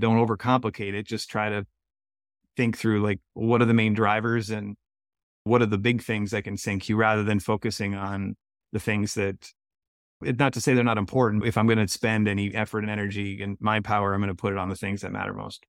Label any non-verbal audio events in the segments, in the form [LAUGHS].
don't overcomplicate it. Just try to think through like what are the main drivers and what are the big things that can sink you rather than focusing on the things that not to say they're not important. If I'm going to spend any effort and energy and my power, I'm going to put it on the things that matter most.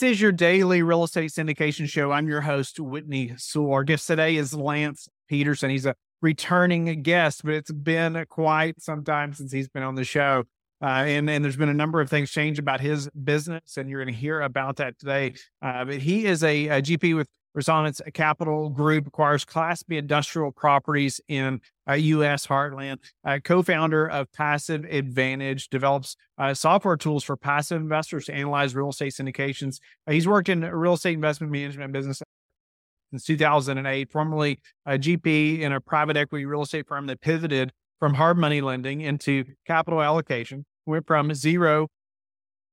This is your daily real estate syndication show. I'm your host, Whitney Sewell. Our guest today is Lance Pederson. He's a returning guest, but it's been quite some time since he's been on the show. Uh, and, and there's been a number of things change about his business, and you're going to hear about that today. Uh, but he is a, a GP with Resonance Capital Group acquires Class B industrial properties in uh, U.S. heartland. Co-founder of Passive Advantage develops uh, software tools for passive investors to analyze real estate syndications. Uh, he's worked in real estate investment management business since 2008. Formerly a GP in a private equity real estate firm that pivoted from hard money lending into capital allocation. Went from zero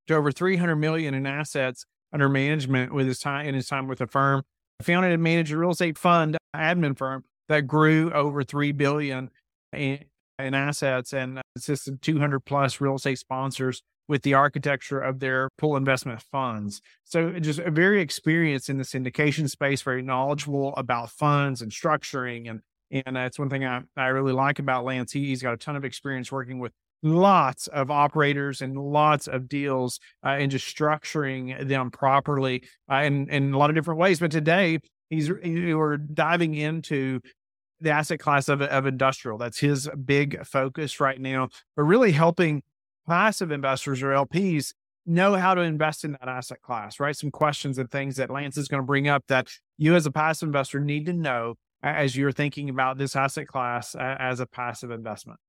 to over 300 million in assets under management with his time in his time with the firm founded and managed a real estate fund admin firm that grew over three billion in, in assets and assisted 200 plus real estate sponsors with the architecture of their pool investment funds. So just very experienced in the syndication space, very knowledgeable about funds and structuring. And, and that's one thing I, I really like about Lance. He, he's got a ton of experience working with lots of operators and lots of deals uh, and just structuring them properly uh, in, in a lot of different ways. But today, he's we're diving into the asset class of, of industrial. That's his big focus right now, but really helping passive investors or LPs know how to invest in that asset class, right? Some questions and things that Lance is going to bring up that you as a passive investor need to know as you're thinking about this asset class as a passive investment.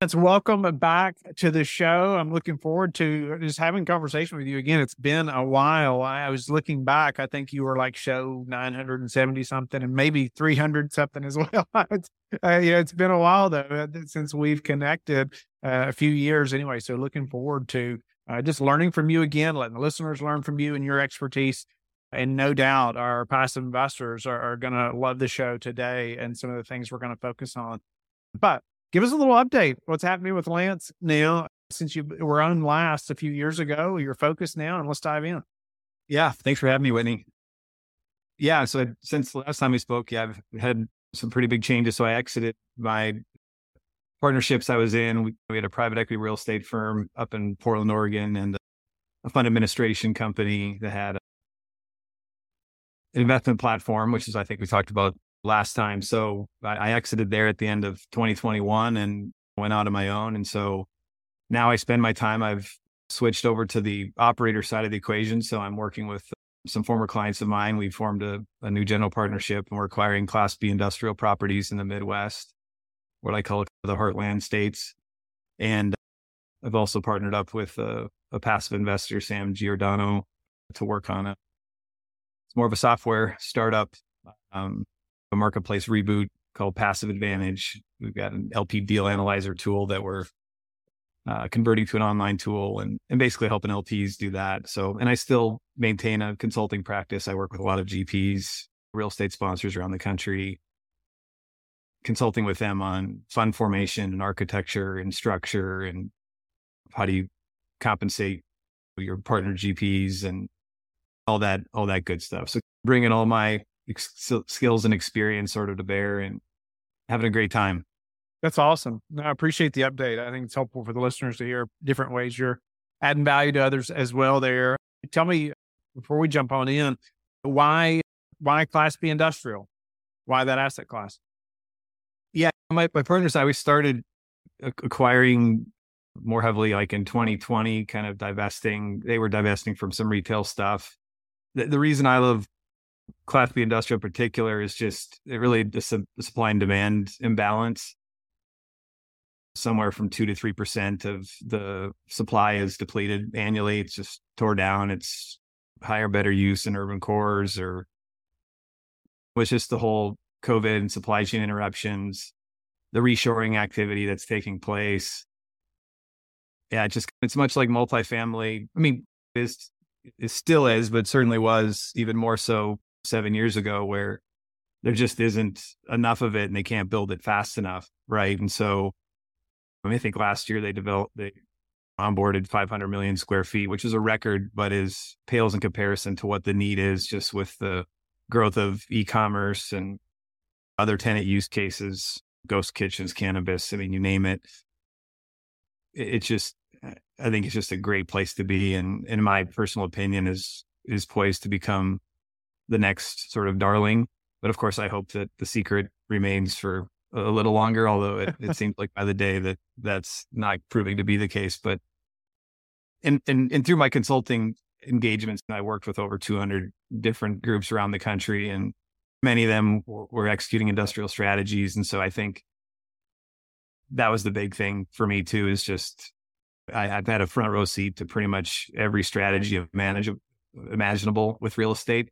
It's welcome back to the show. I'm looking forward to just having conversation with you again. It's been a while. I was looking back. I think you were like show 970 something and maybe 300 something as [LAUGHS] well. it's, uh, yeah, it's been a while though uh, since we've connected a few years anyway. So looking forward to uh, just learning from you again, letting the listeners learn from you and your expertise. And no doubt our passive investors are, are going to love the show today and some of the things we're going to focus on. But give us a little update. What's happening with Lance now since you were on last a few years ago? You're focused now, and let's dive in. Yeah, thanks for having me, Whitney. Yeah, so since last time we spoke, yeah, I've had some pretty big changes. So I exited my partnerships I was in. We, we had a private equity real estate firm up in Portland, Oregon, and a fund administration company that had an investment platform, which is I think we talked about last time. So I, I exited there at the end of 2021 and went out on my own. And so now I spend my time, I've switched over to the operator side of the equation. So I'm working with some former clients of mine. We formed a, a new general partnership and we're acquiring Class B industrial properties in the Midwest, what I call the heartland states. And I've also partnered up with a, a passive investor, Sam Giordano, to work on a, it's more of a software startup um, a marketplace reboot called Passive Advantage. We've got an LP deal analyzer tool that we're uh, converting to an online tool and, and basically helping LPs do that. So, and I still maintain a consulting practice. I work with a lot of GPs, real estate sponsors around the country, consulting with them on fund formation and architecture and structure and how do you compensate your partner GPs and all that, all that good stuff. So bringing all my ex- skills and experience sort of to bear and having a great time. That's awesome. I appreciate the update. I think it's helpful for the listeners to hear different ways you're adding value to others as well. There, tell me before we jump on in, why why Class B industrial? Why that asset class? My my partners I always started acquiring more heavily like in 2020, kind of divesting. They were divesting from some retail stuff. The, the reason I love Class B industrial in particular is just it really the supply and demand imbalance. Somewhere from two to three percent of the supply is depleted annually. It's just tore down. It's higher, better use in urban cores, or was just the whole COVID and supply chain interruptions, the reshoring activity that's taking place. Yeah, it just it's much like multifamily. I mean, is it still is, but certainly was even more so seven years ago where there just isn't enough of it and they can't build it fast enough. Right. And so I, mean, I think last year they developed, they onboarded 500 million square feet, which is a record, but is pales in comparison to what the need is just with the growth of e-commerce and other tenant use cases, ghost kitchens, cannabis. I mean, you name it. It's just, I think it's just a great place to be. And in my personal opinion is, is poised to become the next sort of darling. But of course, I hope that the secret remains for a little longer, although it, it seems like by the day that that's not proving to be the case. But and and and through my consulting engagements, I worked with over 200 different groups around the country, and many of them were, were executing industrial strategies. And so I think that was the big thing for me too. Is just I, have had a front row seat to pretty much every strategy of manage imaginable with real estate.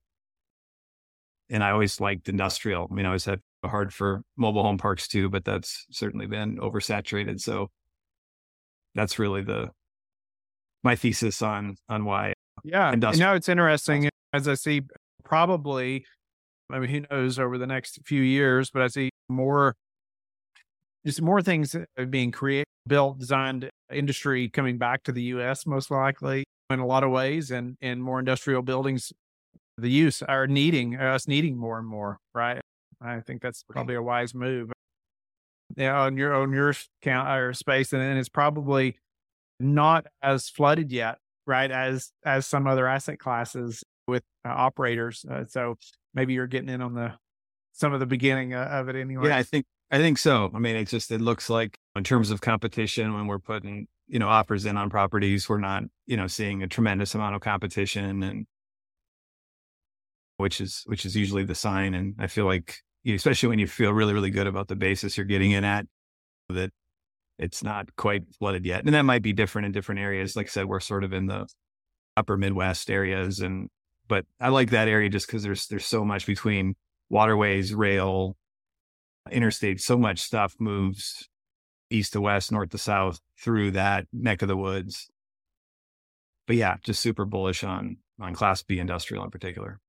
And I always liked industrial. I mean, I always had hard for mobile home parks too, but that's certainly been oversaturated. So that's really the my thesis on on why. Yeah, industrial- you know it's interesting as I see probably. I mean, who knows over the next few years, but I see more, just more things being created, built, designed, industry coming back to the U.S. most likely in a lot of ways, and and more industrial buildings, the use are needing us needing more and more, right? I think that's probably a wise move. Yeah, on your on your count or space, and, and it's probably not as flooded yet, right? As as some other asset classes with uh, operators. Uh, so maybe you're getting in on the some of the beginning uh, of it anyway. Yeah, I think I think so. I mean, it just it looks like in terms of competition when we're putting you know offers in on properties, we're not you know seeing a tremendous amount of competition and which is which is usually the sign. And I feel like especially when you feel really, really good about the basis you're getting in at, that it's not quite flooded yet. And that might be different in different areas. Like I said, we're sort of in the upper Midwest areas. And, but I like that area just because there's, there's so much between waterways, rail, interstate, so much stuff moves east to west, north to south through that neck of the woods. But yeah, just super bullish on, on class B industrial in particular.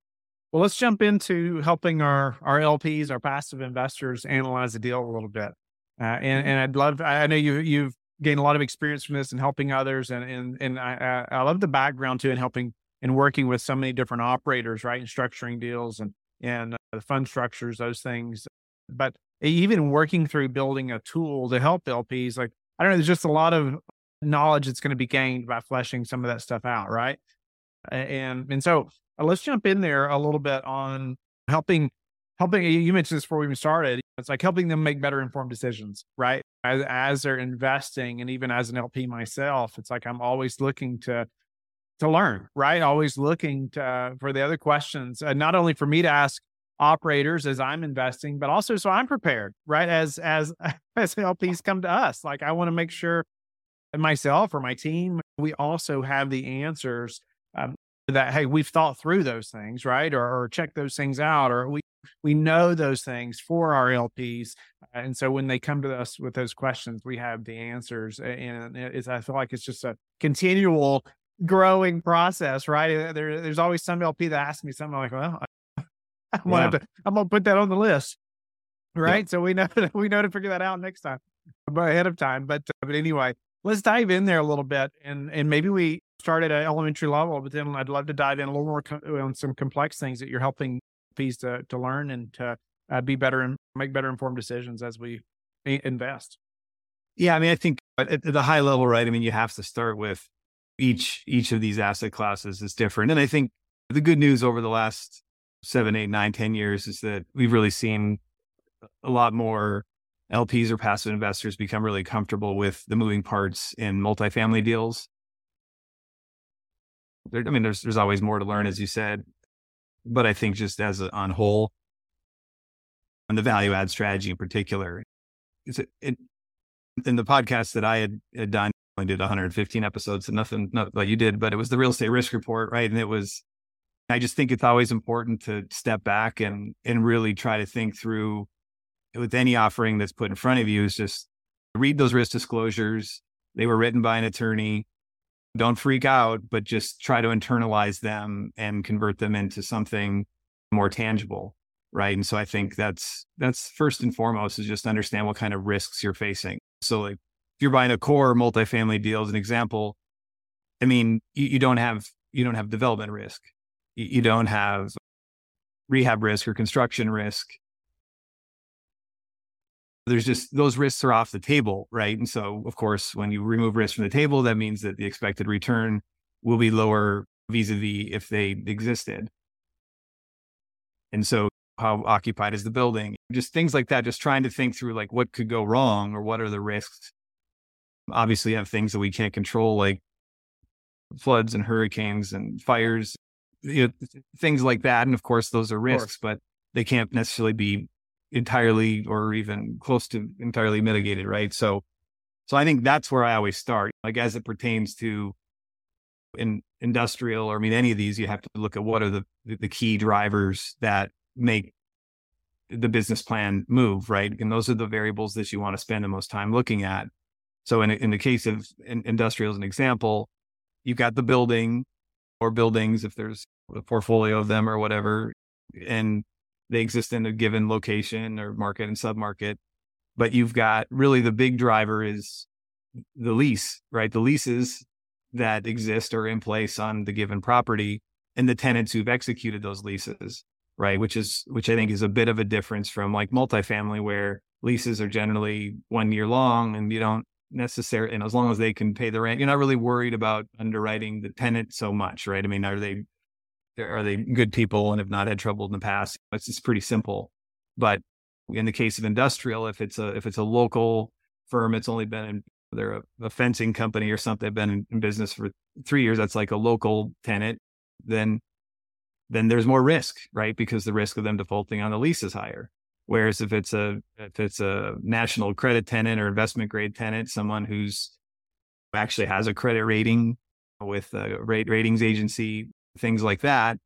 Well, let's jump into helping our our LPs, our passive investors, analyze the deal a little bit. Uh, and and I'd love. I know you you've gained a lot of experience from this and helping others, and and and I I love the background too in helping and working with so many different operators, right, and structuring deals and and uh, the fund structures, those things. But even working through building a tool to help LPs, like I don't know, there's just a lot of knowledge that's going to be gained by fleshing some of that stuff out, right? And and so uh, let's jump in there a little bit on helping helping you mentioned this before we even started it's like helping them make better informed decisions right as, as they're investing and even as an lp myself it's like i'm always looking to to learn right? Always looking to, uh, for the other questions uh, not only for me to ask operators as i'm investing but also so i'm prepared right? As as [LAUGHS] as lps come to us like i want to make sure myself or my team we also have the answers um, that hey we've thought through those things right? Or, or check those things out or we we know those things for our lps and so when they come to us with those questions we have the answers and it's i feel like it's just a continual growing process right uh, there, there's always some lp that asks me something like well [LAUGHS] I'm, yeah. gonna to, I'm gonna put that on the list right yeah. so we know [LAUGHS] we know to figure that out next time ahead of time but uh, but anyway let's dive in there a little bit and and maybe we start at an elementary level, but then I'd love to dive in a little more on some complex things that you're helping peas to to learn and to uh, be better and make better informed decisions as we invest. Yeah, I mean, I think at the high level, right? I mean, you have to start with each each of these asset classes is different, and I think the good news over the last seven, eight, nine, ten years is that we've really seen a lot more LPs or passive investors become really comfortable with the moving parts in multifamily deals there, I mean, there's there's always more to learn, as you said, but I think just as a, on whole, on the value add strategy in particular, it's it, in the podcast that I had, had done. I did 115 episodes, and nothing not like you did, but it was the real estate risk report, right? And it was. I just think it's always important to step back and and really try to think through with any offering that's put in front of you is just read those risk disclosures. They were written by an attorney don't freak out, but just try to internalize them and convert them into something more tangible. right? And so I think that's that's first and foremost is just understand what kind of risks you're facing. So like if you're buying a core multifamily deal as an example, I mean, you, you don't have you don't have development risk. You, you don't have rehab risk or construction risk. There's just those risks are off the table, right? And so, of course, when you remove risk from the table, that means that the expected return will be lower vis a vis if they existed. And so, how occupied is the building? Just things like that, just trying to think through like what could go wrong or what are the risks. Obviously, have things that we can't control, like floods and hurricanes and fires, you know, things like that. And of course, those are risks, but they can't necessarily be entirely or even close to entirely mitigated, right? So, so I think that's where I always start. Like as it pertains to in industrial or I mean any of these, you have to look at what are the the key drivers that make the business plan move, right? And those are the variables that you want to spend the most time looking at. So in in the case of in, industrial as an example, you've got the building or buildings if there's a portfolio of them or whatever, and they exist in a given location or market and submarket. But you've got really the big driver is the lease, right? The leases that exist or in place on the given property and the tenants who've executed those leases, right? Which is, which I think is a bit of a difference from like multifamily where leases are generally one year long and you don't necessarily, and as long as they can pay the rent, you're not really worried about underwriting the tenant so much, right? I mean, are they are they good people and have not had trouble in the past? It's just pretty simple. But in the case of industrial, if it's a if it's a local firm, it's only been in they're a, a fencing company or something, they've been in, in business for three years. That's like a local tenant. Then then there's more risk, right? Because the risk of them defaulting on the lease is higher. Whereas if it's a if it's a national credit tenant or investment grade tenant, someone who's actually has a credit rating with a rate ratings agency things like that,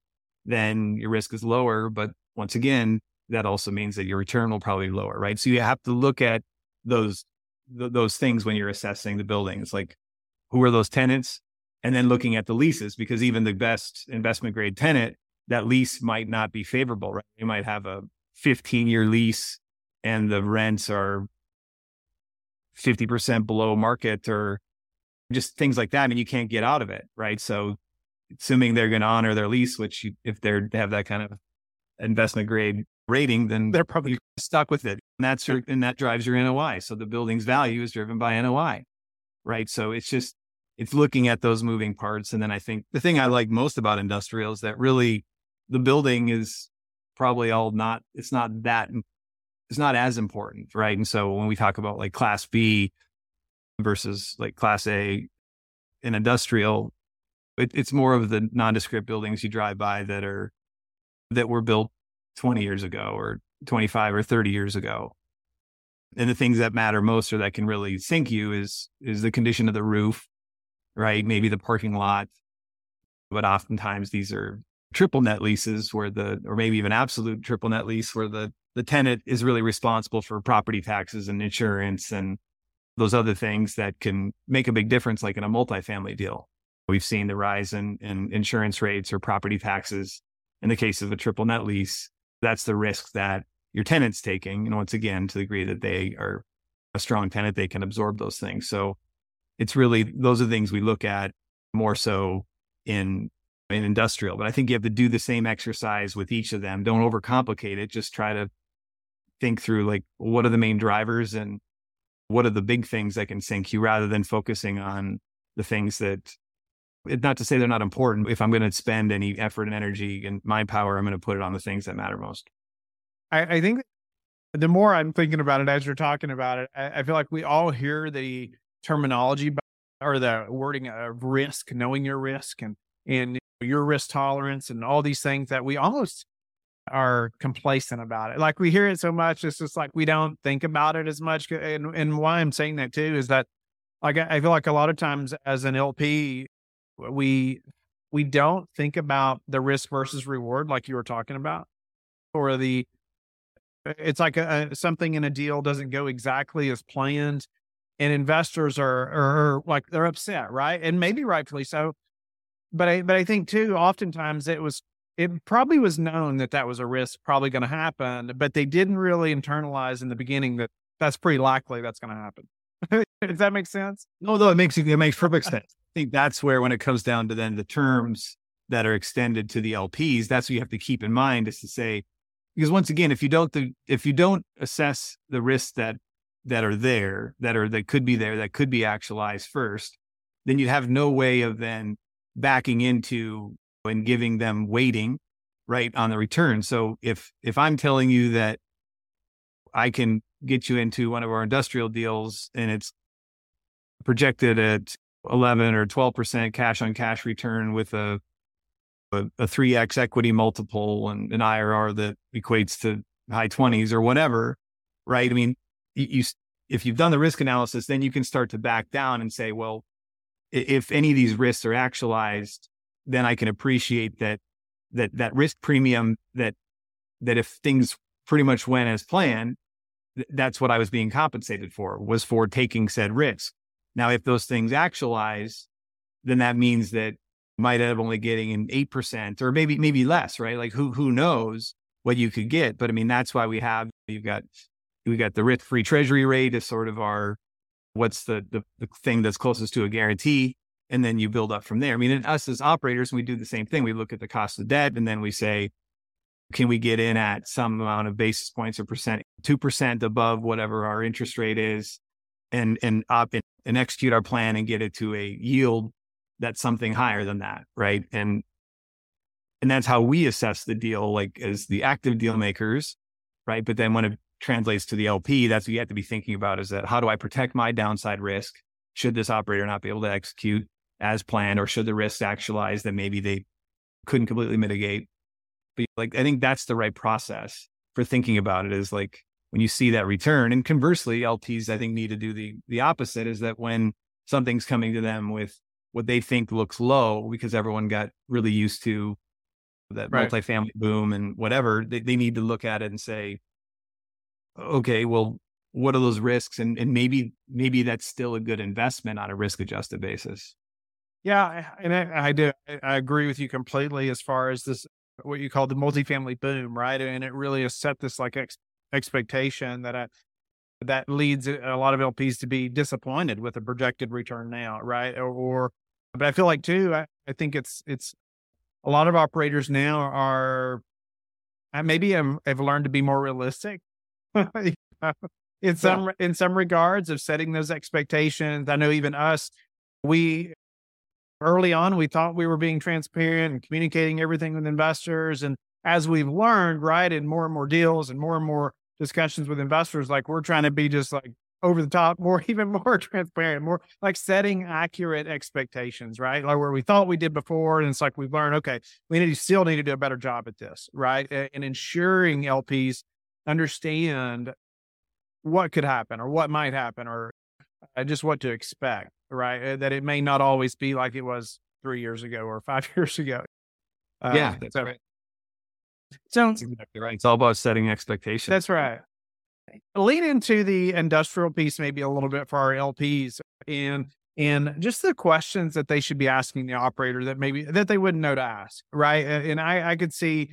then your risk is lower. But once again, that also means that your return will probably be lower, right? So you have to look at those th- those things when you're assessing the building. It's like who are those tenants, and then looking at the leases because even the best investment grade tenant, that lease might not be favorable, right? You might have a 15 year lease and the rents are 50% below market or just things like that. I mean, you can't get out of it, right? So assuming they're going to honor their lease, which you, if they're, they have that kind of investment grade rating, then they're probably stuck with it. And that's your, and that drives your NOI. So the building's value is driven by NOI, right? So it's just, it's looking at those moving parts. And then I think the thing I like most about industrial is that really the building is probably all not, it's not that, it's not as important, right? And so when we talk about like class B versus like class A in industrial, it, it's more of the nondescript buildings you drive by that are that were built 20 years ago or 25 or 30 years ago. And the things that matter most or that can really sink you is is the condition of the roof right? Maybe the parking lot. But oftentimes these are triple net leases where the or maybe even absolute triple net lease where the the tenant is really responsible for property taxes and insurance and those other things that can make a big difference like in a multifamily deal We've seen the rise in, in insurance rates or property taxes. In the case of a triple net lease, that's the risk that your tenant's taking. And once again, to the degree that they are a strong tenant, they can absorb those things. So it's really, those are things we look at more so in, in industrial. But I think you have to do the same exercise with each of them. Don't overcomplicate it. Just try to think through like, what are the main drivers and what are the big things that can sink you rather than focusing on the things that not to say they're not important. If I'm going to spend any effort and energy and mind power, I'm going to put it on the things that matter most. I, I think the more I'm thinking about it as you're talking about it, I, I feel like we all hear the terminology or the wording of risk, knowing your risk and and your risk tolerance and all these things that we almost are complacent about it. Like we hear it so much, it's just like we don't think about it as much. And and why I'm saying that too is that like I feel like a lot of times as an LP, we we don't think about the risk versus reward like you were talking about or the it's like a, a, something in a deal doesn't go exactly as planned and investors are, are like they're upset right and maybe rightfully so but i but i think too oftentimes it was it probably was known that that was a risk probably going to happen, but they didn't really internalize in the beginning that that's pretty likely that's going to happen. [LAUGHS] Does that make sense? No, though it makes it makes perfect [LAUGHS] sense. I think that's where when it comes down to then the terms that are extended to the LPs, that's what you have to keep in mind is to say, because once again, if you don't if you don't assess the risks that that are there, that are that could be there, that could be actualized first, then you'd have no way of then backing into and giving them weighting right on the return. So if if I'm telling you that I can get you into one of our industrial deals and it's projected at 11 or 12% cash on cash return with a a, a 3x equity multiple and an IRR that equates to high 20s or whatever, right? I mean, you, you if you've done the risk analysis, then you can start to back down and say, well, if any of these risks are actualized, then I can appreciate that that that risk premium that that if things pretty much went as planned, th- that's what I was being compensated for was for taking said risk. Now, if those things actualize, then that means that might end up only getting an eight percent or maybe maybe less, right? Like who who knows what you could get? But I mean, that's why we have you've got we got the risk free treasury rate as sort of our what's the, the, the thing that's closest to a guarantee and then you build up from there. I mean, in us as operators, we do the same thing. We look at the cost of debt and then we say, can we get in at some amount of basis points or percent, two percent above whatever our interest rate is, and and up and, and execute our plan and get it to a yield that's something higher than that, right? And and that's how we assess the deal, like as the active deal makers, right? But then when it translates to the LP, that's what you have to be thinking about is that how do I protect my downside risk? Should this operator not be able to execute as planned, or should the risks actualize that maybe they couldn't completely mitigate? But like, I think that's the right process for thinking about it is like when you see that return. And conversely, LPs, I think, need to do the the opposite is that when something's coming to them with what they think looks low because everyone got really used to that right. multifamily boom and whatever, they, they need to look at it and say, okay, well, what are those risks? And and maybe maybe that's still a good investment on a risk adjusted basis. Yeah, and I, I do. I agree with you completely as far as this what you call the multifamily boom, right? And it really has set this like ex- expectation that I, that leads a lot of LPs to be disappointed with a projected return now, right? Or, or but I feel like too, I, I think it's it's a lot of operators now are maybe I'm, I've learned to be more realistic [LAUGHS] in some yeah. in some regards of setting those expectations. I know even us, we early on we thought we were being transparent and communicating everything with investors, and as we've learned, right, in more and more deals and more and more discussions with investors, like we're trying to be just like over the top, [LAUGHS] more even more transparent, more like setting accurate expectations, right? Like where we thought we did before, and it's like we've learned, okay, we need to still need to do a better job at this, right? And ensuring LPs understand what could happen or what might happen or uh, just what to expect, right? Uh, that it may not always be like it was three years ago or five [LAUGHS] years ago. Yeah, that's so, right. So exactly right. It's all about setting expectations. That's right. Lean into the industrial piece maybe a little bit for our LPs and and just the questions that they should be asking the operator that maybe that they wouldn't know to ask, right? And I I could see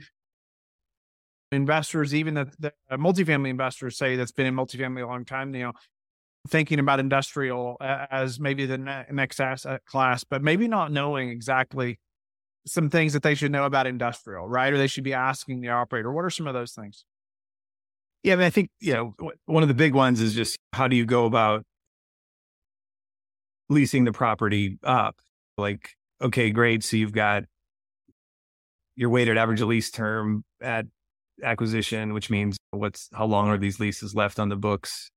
investors, even the, the uh, multifamily investors say that's been in multifamily a long time you now, thinking about industrial as maybe the ne- next asset class, but maybe not knowing exactly some things that they should know about industrial, right? Or they should be asking the operator. What are some of those things? Yeah, I mean, I think you know one of the big ones is just how do you go about leasing the property up? Like, okay, great. So you've got your weighted average lease term at acquisition, which means what's how long are these leases left on the books?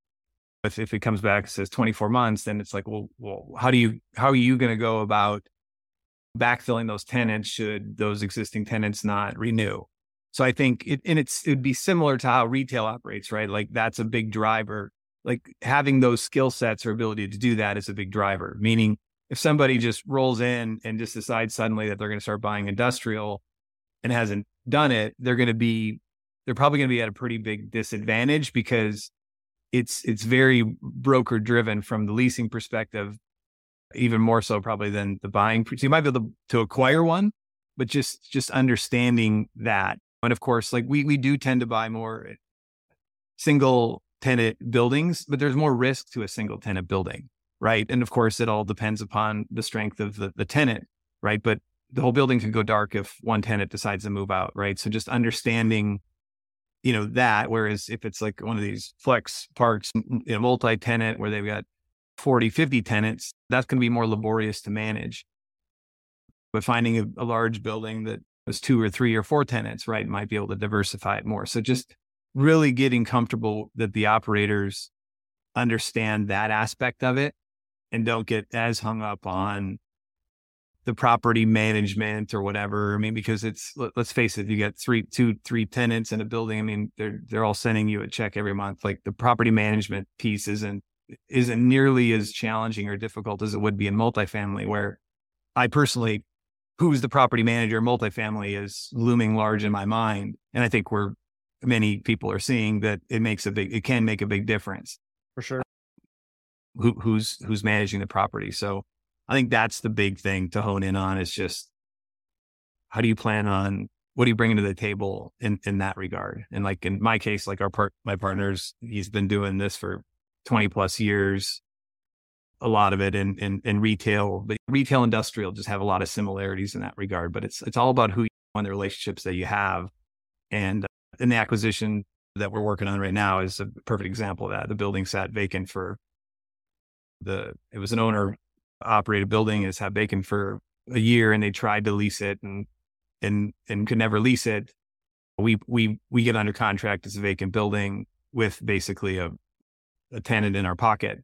If if it comes back and says 24 months, then it's like, well, well, how do you how are you going to go about backfilling those tenants should those existing tenants not renew? So I think it and it's it'd be similar to how retail operates, right? Like that's a big driver. Like having those skill sets or ability to do that is a big driver. Meaning if somebody just rolls in and just decides suddenly that they're going to start buying industrial and hasn't done it, they're going to be they're probably going to be at a pretty big disadvantage because it's it's very broker driven from the leasing perspective, even more so probably than the buying. So you might be able to, to acquire one, but just just understanding that. And of course, like we we do tend to buy more single tenant buildings, but there's more risk to a single tenant building, right? And of course, it all depends upon the strength of the, the tenant, right? But the whole building can go dark if one tenant decides to move out, right? So just understanding, you know, that. Whereas if it's like one of these flex parks, you know, multi tenant where they've got 40, 50 tenants, that's going to be more laborious to manage. But finding a, a large building that was two or three or four tenants, right, might be able to diversify it more. So just really getting comfortable that the operators understand that aspect of it and don't get as hung up on the property management or whatever. I mean, because it's let, us face it, you got three, two, three tenants in a building. I mean, they're they're all sending you a check every month. Like the property management piece isn't isn't nearly as challenging or difficult as it would be in multifamily, where I personally, who's the property manager, multifamily is looming large in my mind. And I think we're many people are seeing that it makes a big, it can make a big difference for sure. Who, who's who's managing the property? So I think that's the big thing to hone in on is just how do you plan on what are you bringing to the table in in that regard? And like in my case, like our part, my partners, he's been doing this for 20 plus years, a lot of it in, in, in retail, but retail industrial just have a lot of similarities in that regard. But it's, it's all about who you and the relationships that you have. And uh, in the acquisition that we're working on right now is a perfect example of that. The building sat vacant for the, it was an owner operated building. is have vacant for a year and they tried to lease it and, and, and could never lease it. We, we, we get under contract as a vacant building with basically a, a tenant in our pocket.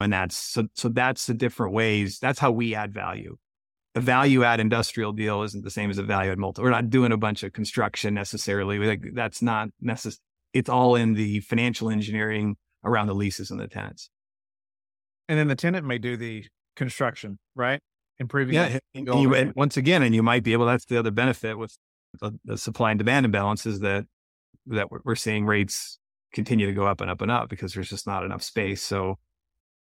And that's, so, so that's the different ways. That's how we add value a value add industrial deal isn't the same as a value add multi. We're not doing a bunch of construction necessarily. Like that's not necessary. It's all in the financial engineering around the leases and the tenants. And then the tenant may do the construction, right? Improving. Yeah. And, you, and once again, and you might be able, that's the other benefit with the, the supply and demand imbalance is that, that we're seeing rates continue to go up and up and up because there's just not enough space. So,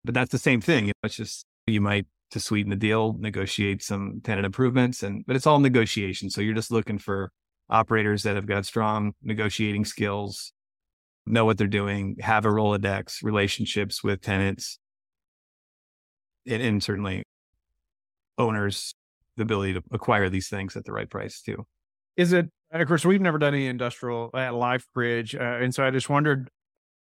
but that's the same thing. It's just, you might to sweeten the deal, negotiate some tenant improvements, and but it's all negotiation. So you're just looking for operators that have got strong negotiating skills, know what they're doing, have a Rolodex, relationships with tenants, and, and certainly owners the ability to acquire these things at the right price too. Is it? Of course, we've never done any industrial at LifeBridge, uh, and so I just wondered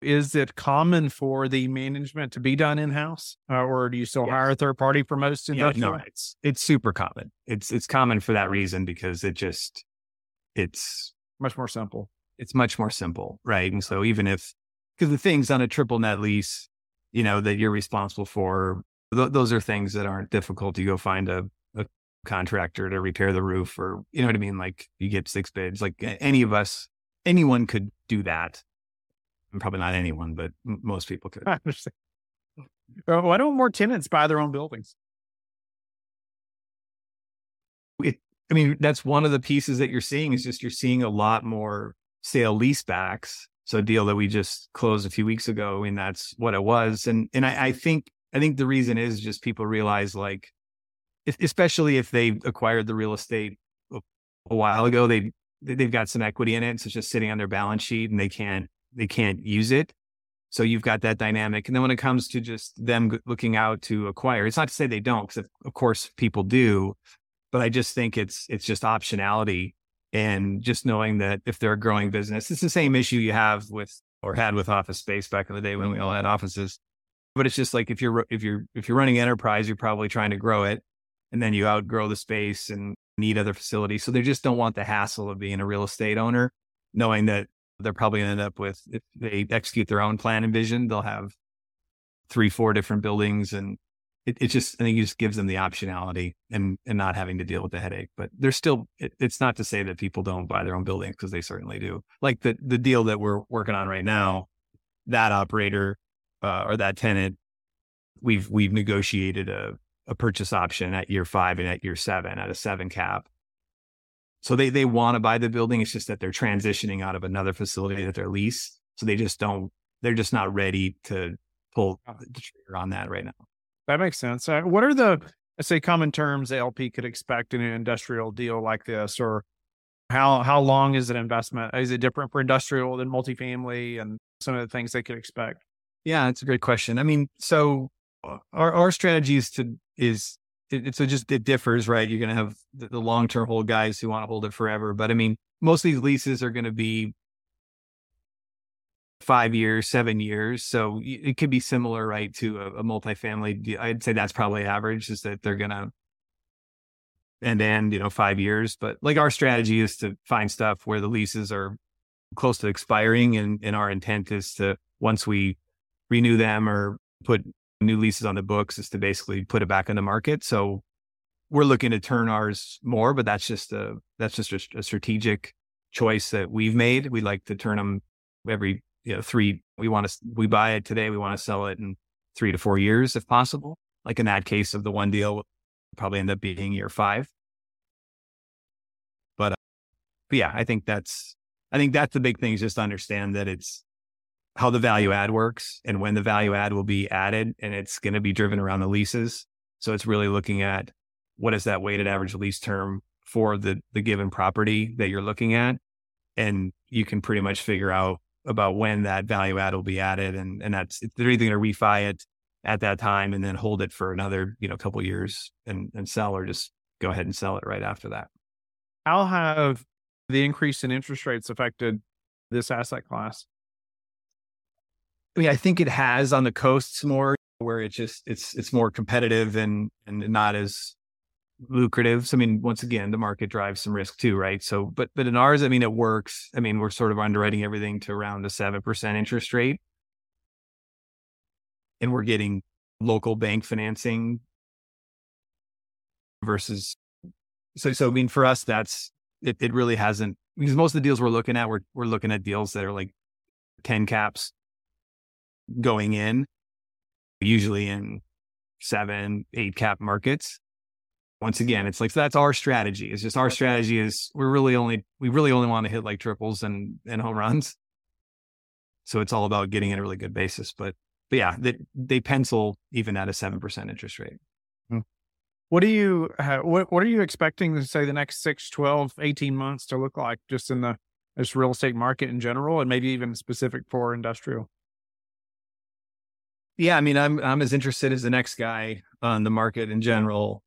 is it common for the management to be done in house, uh, or do you still yes. hire a third party for most industrial? Yeah, no, it's it's super common. It's it's common for that reason because it just it's much more simple. It's much more simple, right? And so even if because the things on a triple net lease, you know, that you're responsible for, th- those are things that aren't difficult. You go find a, a contractor to repair the roof, or you know what I mean. Like you get six bids. Like any of us, anyone could do that probably not anyone, but m- most people could. I understand. why don't more tenants buy their own buildings? It, I mean, that's one of the pieces that you're seeing is just you're seeing a lot more sale leasebacks. So a deal that we just closed a few weeks ago, I mean, that's what it was. And and I, I think I think the reason is just people realize like, if, especially if they acquired the real estate a, a while ago, they they've got some equity in it, so it's just sitting on their balance sheet, and they can't they can't use it. So you've got that dynamic. And then when it comes to just them looking out to acquire, it's not to say they don't, because of course people do, but I just think it's it's just optionality and just knowing that if they're a growing business, it's the same issue you have with or had with office space back in the day when we all had offices. But it's just like if you're if you're if you're running enterprise, you're probably trying to grow it, and then you outgrow the space and need other facilities. So they just don't want the hassle of being a real estate owner, knowing that they're probably going to end up with if they execute their own plan and vision, they'll have three, four different buildings, and it, it just I think it just gives them the optionality and and not having to deal with the headache. But there's still it, it's not to say that people don't buy their own buildings because they certainly do. Like the the deal that we're working on right now, that operator uh, or that tenant, we've we've negotiated a a purchase option at year five and at year seven at a seven cap so they they want to buy the building. It's just that they're transitioning out of another facility that they're leased. So they just don't. They're just not ready to pull the trigger on that right now. That makes sense. Uh, what are the I say common terms the LP could expect in an industrial deal like this, or how how long is an investment? Is it different for industrial than multifamily, and some of the things they could expect? Yeah, it's a great question. I mean, so uh, our our strategy is to is it, it's just it differs, right? You're going to have the, the long term hold guys who want to hold it forever, but I mean, most of these leases are going to be five years, seven years. So it could be similar, right, to a, a multifamily. I'd say that's probably average is that they're going to end end, you know, five years. But like our strategy is to find stuff where the leases are close to expiring. And, and our intent is to, once we renew them or put new leases on the books, is to basically put it back on the market. So we're looking to turn ours more, but that's just a, that's just a, a strategic choice that we've made. We like to turn them every you know, three, we want to, we buy it today. We want to sell it in three to four years if possible. Like in that case of the one deal, probably end up being year five. But, uh, but yeah, I think that's, I think that's the big thing is just understand that it's how the value add works and when the value add will be added and it's going to be driven around the leases. So it's really looking at what is that weighted average lease term for the, the given property that you're looking at. And you can pretty much figure out about when that value add will be added. And, and that's, they're either going to refi it at that time and then hold it for another, you know, couple years and, and sell or just go ahead and sell it right after that. How have the increase in interest rates affected this asset class? I mean, I think it has on the coasts more where it's just it's it's more competitive and and not as lucrative. So, I mean, once again, the market drives some risk too, right? So, but but in ours, I mean, it works. I mean, we're sort of underwriting everything to around a seven percent interest rate, and we're getting local bank financing versus. So, so I mean, for us, that's it. It really hasn't because most of the deals we're looking at, we're we're looking at deals that are like ten caps going in, usually in seven, eight cap markets once again, it's like so that's our strategy. It's just our strategy is we're really only we really only want to hit like triples and and home runs. So it's all about getting in a really good basis. But but yeah, they, they pencil even at a seven percent interest rate. Hmm. What do you what what are you expecting to say the next 6, 12, 18 months to look like just in the this real estate market in general and maybe even specific for industrial? Yeah, I mean, I'm I'm as interested as the next guy on the market in general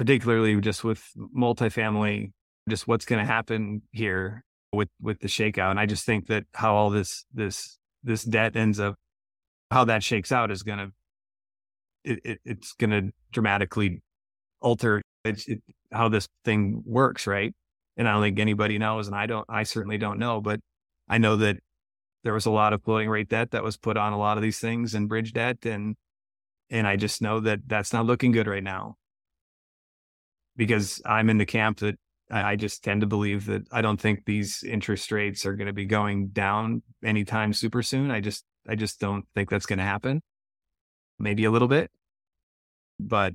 particularly just with multifamily, just what's going to happen here with with the shakeout. And I just think that how all this this this debt ends up, how that shakes out is going to it, it, it's going to dramatically alter it, how this thing works, right? And I don't think anybody knows, and I don't. I certainly don't know, but I know that there was a lot of floating rate debt that was put on a lot of these things and bridge debt, and and I just know that that's not looking good right now because I'm in the camp that I just tend to believe that I don't think these interest rates are going to be going down anytime super soon. I just I just don't think that's going to happen. Maybe a little bit, but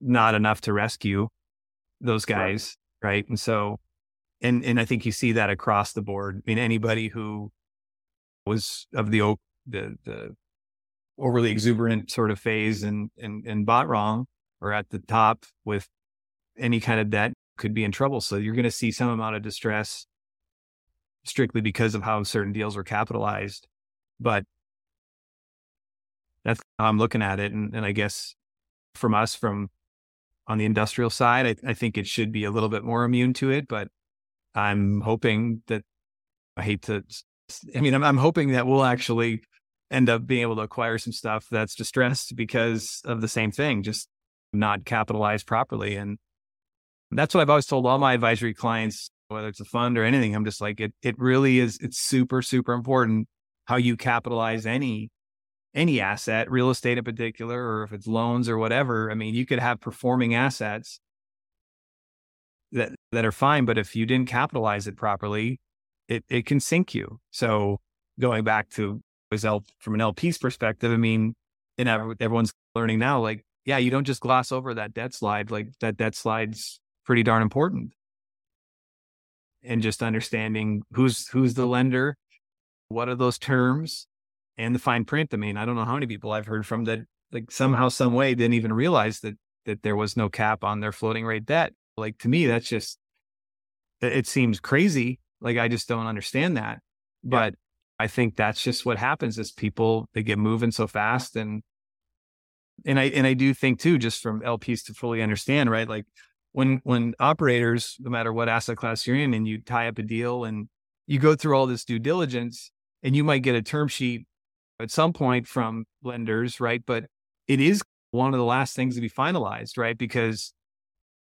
not enough to rescue those guys, right? right? And so and and I think you see that across the board. I mean anybody who was of the the the overly exuberant sort of phase and and and bought wrong or at the top with any kind of debt could be in trouble. So you're going to see some amount of distress strictly because of how certain deals were capitalized. But that's how I'm looking at it. And, and I guess from us, from on the industrial side, I, I think it should be a little bit more immune to it. But I'm hoping that I hate to, I mean, I'm, I'm hoping that we'll actually end up being able to acquire some stuff that's distressed because of the same thing, just not capitalized properly. And that's what I've always told all my advisory clients, whether it's a fund or anything. I'm just like, it, it really is, it's super, super important how you capitalize any, any asset, real estate in particular, or if it's loans or whatever. I mean, you could have performing assets that, that are fine, but if you didn't capitalize it properly, it, it can sink you. So going back to from an LP's perspective, I mean, and everyone's learning now, like, yeah, you don't just gloss over that debt slide. Like that debt slide's pretty darn important. And just understanding who's who's the lender, what are those terms, and the fine print. I mean, I don't know how many people I've heard from that like somehow, some way didn't even realize that that there was no cap on their floating rate debt. Like to me, that's just, it seems crazy. Like I just don't understand that. But I think that's just what happens is people, they get moving so fast. And, and I, and I do think too, just from LPs to fully understand, right? Like when, when operators, no matter what asset class you're in and you tie up a deal and you go through all this due diligence and you might get a term sheet at some point from lenders, right? But it is one of the last things to be finalized, right? Because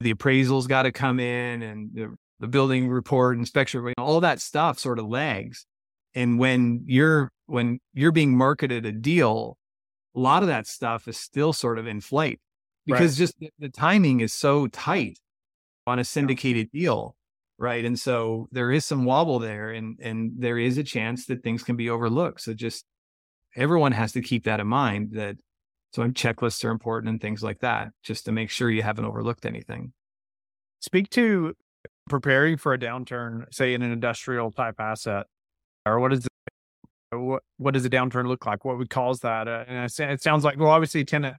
the appraisal's got to come in and the, the building report, inspection, all that stuff sort of lags. And when you're when you're being marketed a deal, a lot of that stuff is still sort of in flight because right. just the, the timing is so tight on a syndicated deal right and so there is some wobble there and and there is a chance that things can be overlooked so just everyone has to keep that in mind that so checklists are important and things like that, just to make sure you haven't overlooked anything. Speak to preparing for a downturn, say in an industrial type asset, or what is it, what what does a downturn look like? What would cause that? Uh, and it sounds like well, obviously tenant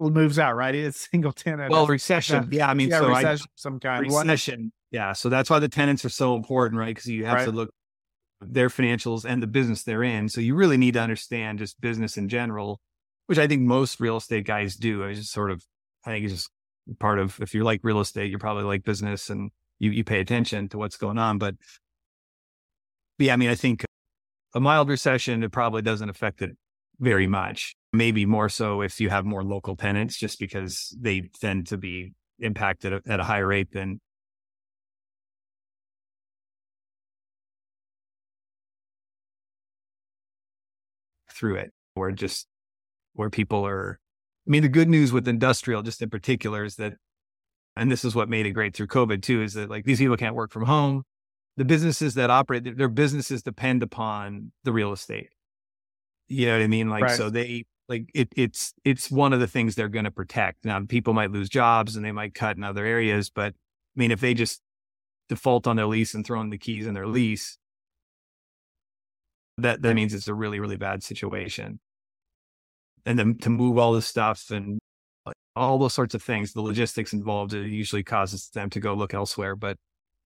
moves out, right? [LAUGHS] It's single tenant. Well, recession. [LAUGHS] Yeah, I mean, yeah, so recession, I, some kind. Recession. Yeah, so that's why the tenants are so important, right? Because you have right. to look their financials and the business they're in. So you really need to understand just business in general, which I think most real estate guys do. I just sort of, I think it's just part of, if you like real estate, you're probably like business and you, you pay attention to what's going on. But, but yeah, I mean, I think a mild recession, it probably doesn't affect it very much. Maybe more so if you have more local tenants, just because they tend to be impacted at a higher rate than through it where just where people are I mean the good news with industrial just in particular is that and this is what made it great through COVID too is that like these people can't work from home. The businesses that operate their businesses depend upon the real estate. You know what I mean? Like right. so they like it it's it's one of the things they're going to protect. Now people might lose jobs and they might cut in other areas, but I mean if they just default on their lease and throw in the keys in their lease, that that means it's a really really bad situation and then to move all this stuff and all those sorts of things the logistics involved it usually causes them to go look elsewhere but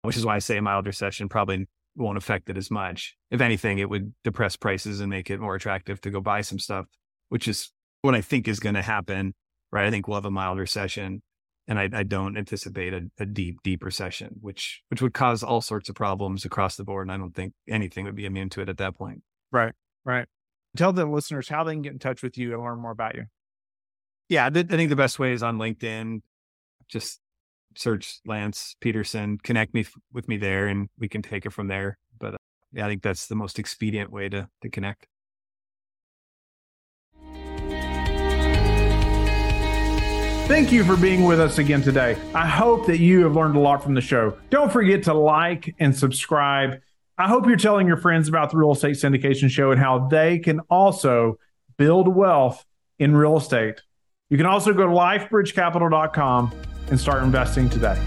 which is why i say a mild recession probably won't affect it as much if anything it would depress prices and make it more attractive to go buy some stuff which is what i think is going to happen right i think we'll have a mild recession and I, I don't anticipate a, a, deep, deep recession, which which would cause all sorts of problems across the board. And I don't think anything would be immune to it at that point. Right, right. Tell the listeners how they can get in touch with you and learn more about you. Yeah, I think the best way is on LinkedIn. Just search Lance Pederson, connect me with me there, and we can take it from there. But uh, yeah, I think that's the most expedient way to to connect. Thank you for being with us again today. I hope that you have learned a lot from the show. Don't forget to like and subscribe. I hope you're telling your friends about the Real Estate Syndication Show and how they can also build wealth in real estate. You can also go to lifebridgecapital.com and start investing today.